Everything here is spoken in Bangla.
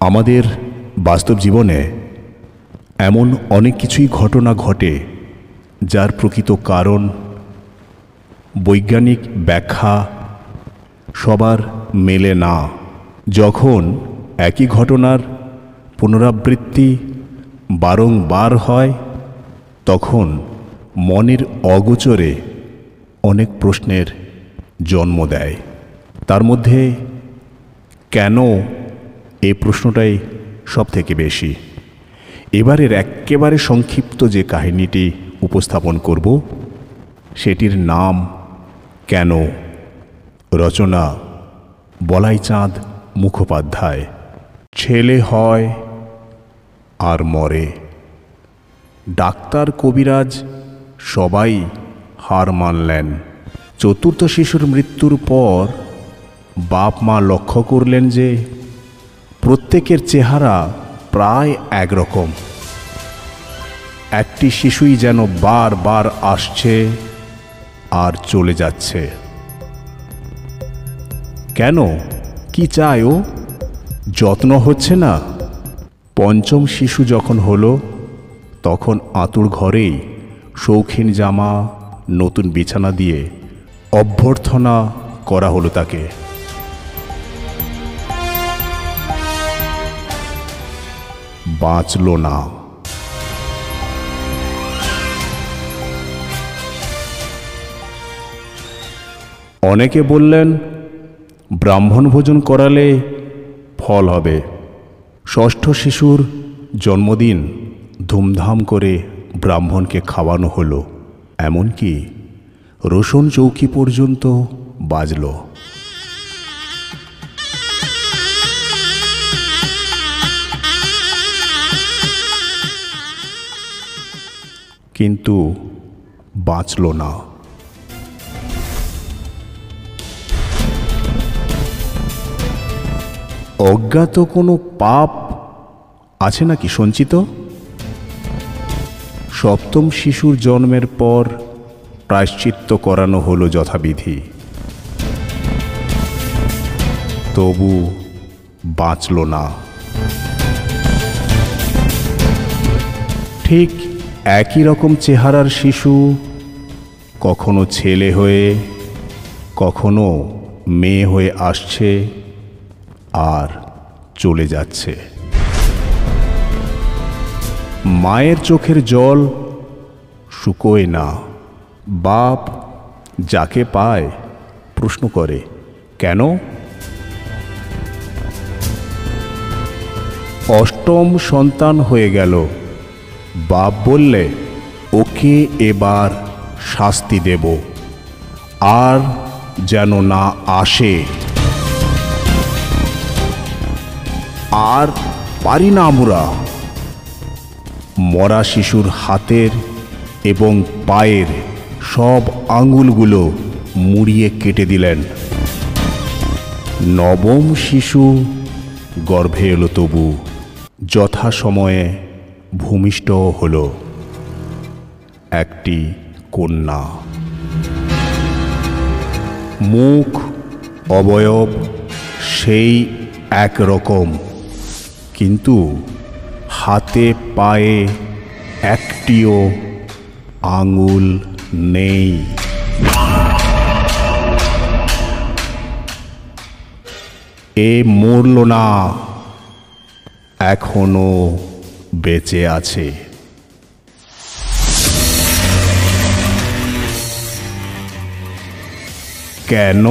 আমাদের বাস্তব জীবনে এমন অনেক কিছুই ঘটনা ঘটে যার প্রকৃত কারণ বৈজ্ঞানিক ব্যাখ্যা সবার মেলে না। যখন একই ঘটনার পুনরাবৃত্তি বারংবার হয়, তখন মনের অগোচরে অনেক প্রশ্নের জন্ম দেয়। তার মধ্যে কেন এই প্রশ্নটাই সব থেকে বেশি। এবারের একেবারে সংক্ষিপ্ত যে কাহিনীটি উপস্থাপন করব, সেটির নাম কেন রচনা বলাই চাঁদ মুখোপাধ্যায়। ছেলে হয় আর মরে। ডাক্তার কবিরাজ সবাই হার মানলেন। চতুর্থ শিশুর মৃত্যুর পর বাপ মা লক্ষ্য করলেন যে প্রত্যেকের চেহারা প্রায় একরকম। একটি শিশুই যেন বারবার আসছে আর চলে যাচ্ছে। কেন? কি চায় ও? যত্ন হচ্ছে না। পঞ্চম শিশু যখন হলো, তখন আতুর ঘরেই শৌখিন জামা, নতুন বিছানা দিয়ে অভ্যর্থনা করা হলো তাকে। বাঁচল না। অনেকে বললেন, ব্রাহ্মণ ভোজন করালে ফল হবে। ষষ্ঠ শিশুর জন্মদিন ধুমধাম করে ব্রাহ্মণকে খাওয়ানো হলো। এমনকি রসুন চৌকি পর্যন্ত বাজল। কিন্তু বাঁচল না। অজ্ঞাত কোনো পাপ আছে নাকি, সঞ্চিত? সপ্তম শিশুর জন্মের পর প্রায়শ্চিত্ত করানো হলো যথাবিধি। তবু বাঁচল না। ঠিক একই রকম চেহারার শিশু, কখনো ছেলে হয়ে, কখনো মেয়ে হয়ে আসছে আর চলে যাচ্ছে। মায়ের চোখের জল শুকোয় না। বাপ যাকে পায় প্রশ্ন করে, কেন? অষ্টম সন্তান হয়ে গেল। বাপ বললে, ওকে এবার শাস্তি দেব। আর যেন না আসে। আর পারি না আমরা। মরা শিশুর হাতের এবং পায়ের সব আঙুলগুলো মুড়িয়ে কেটে দিলেন। নবম শিশু গর্ভে এলো তবু। যথাসময়ে ভূমিষ্ঠ হল একটি কন্যা। মুখ অবয়ব সেই একরকম কিন্তু হাতে পায়ে একটিও আঙুল নেই। এ মরল না, এখনও বেঁচে আছে। কেন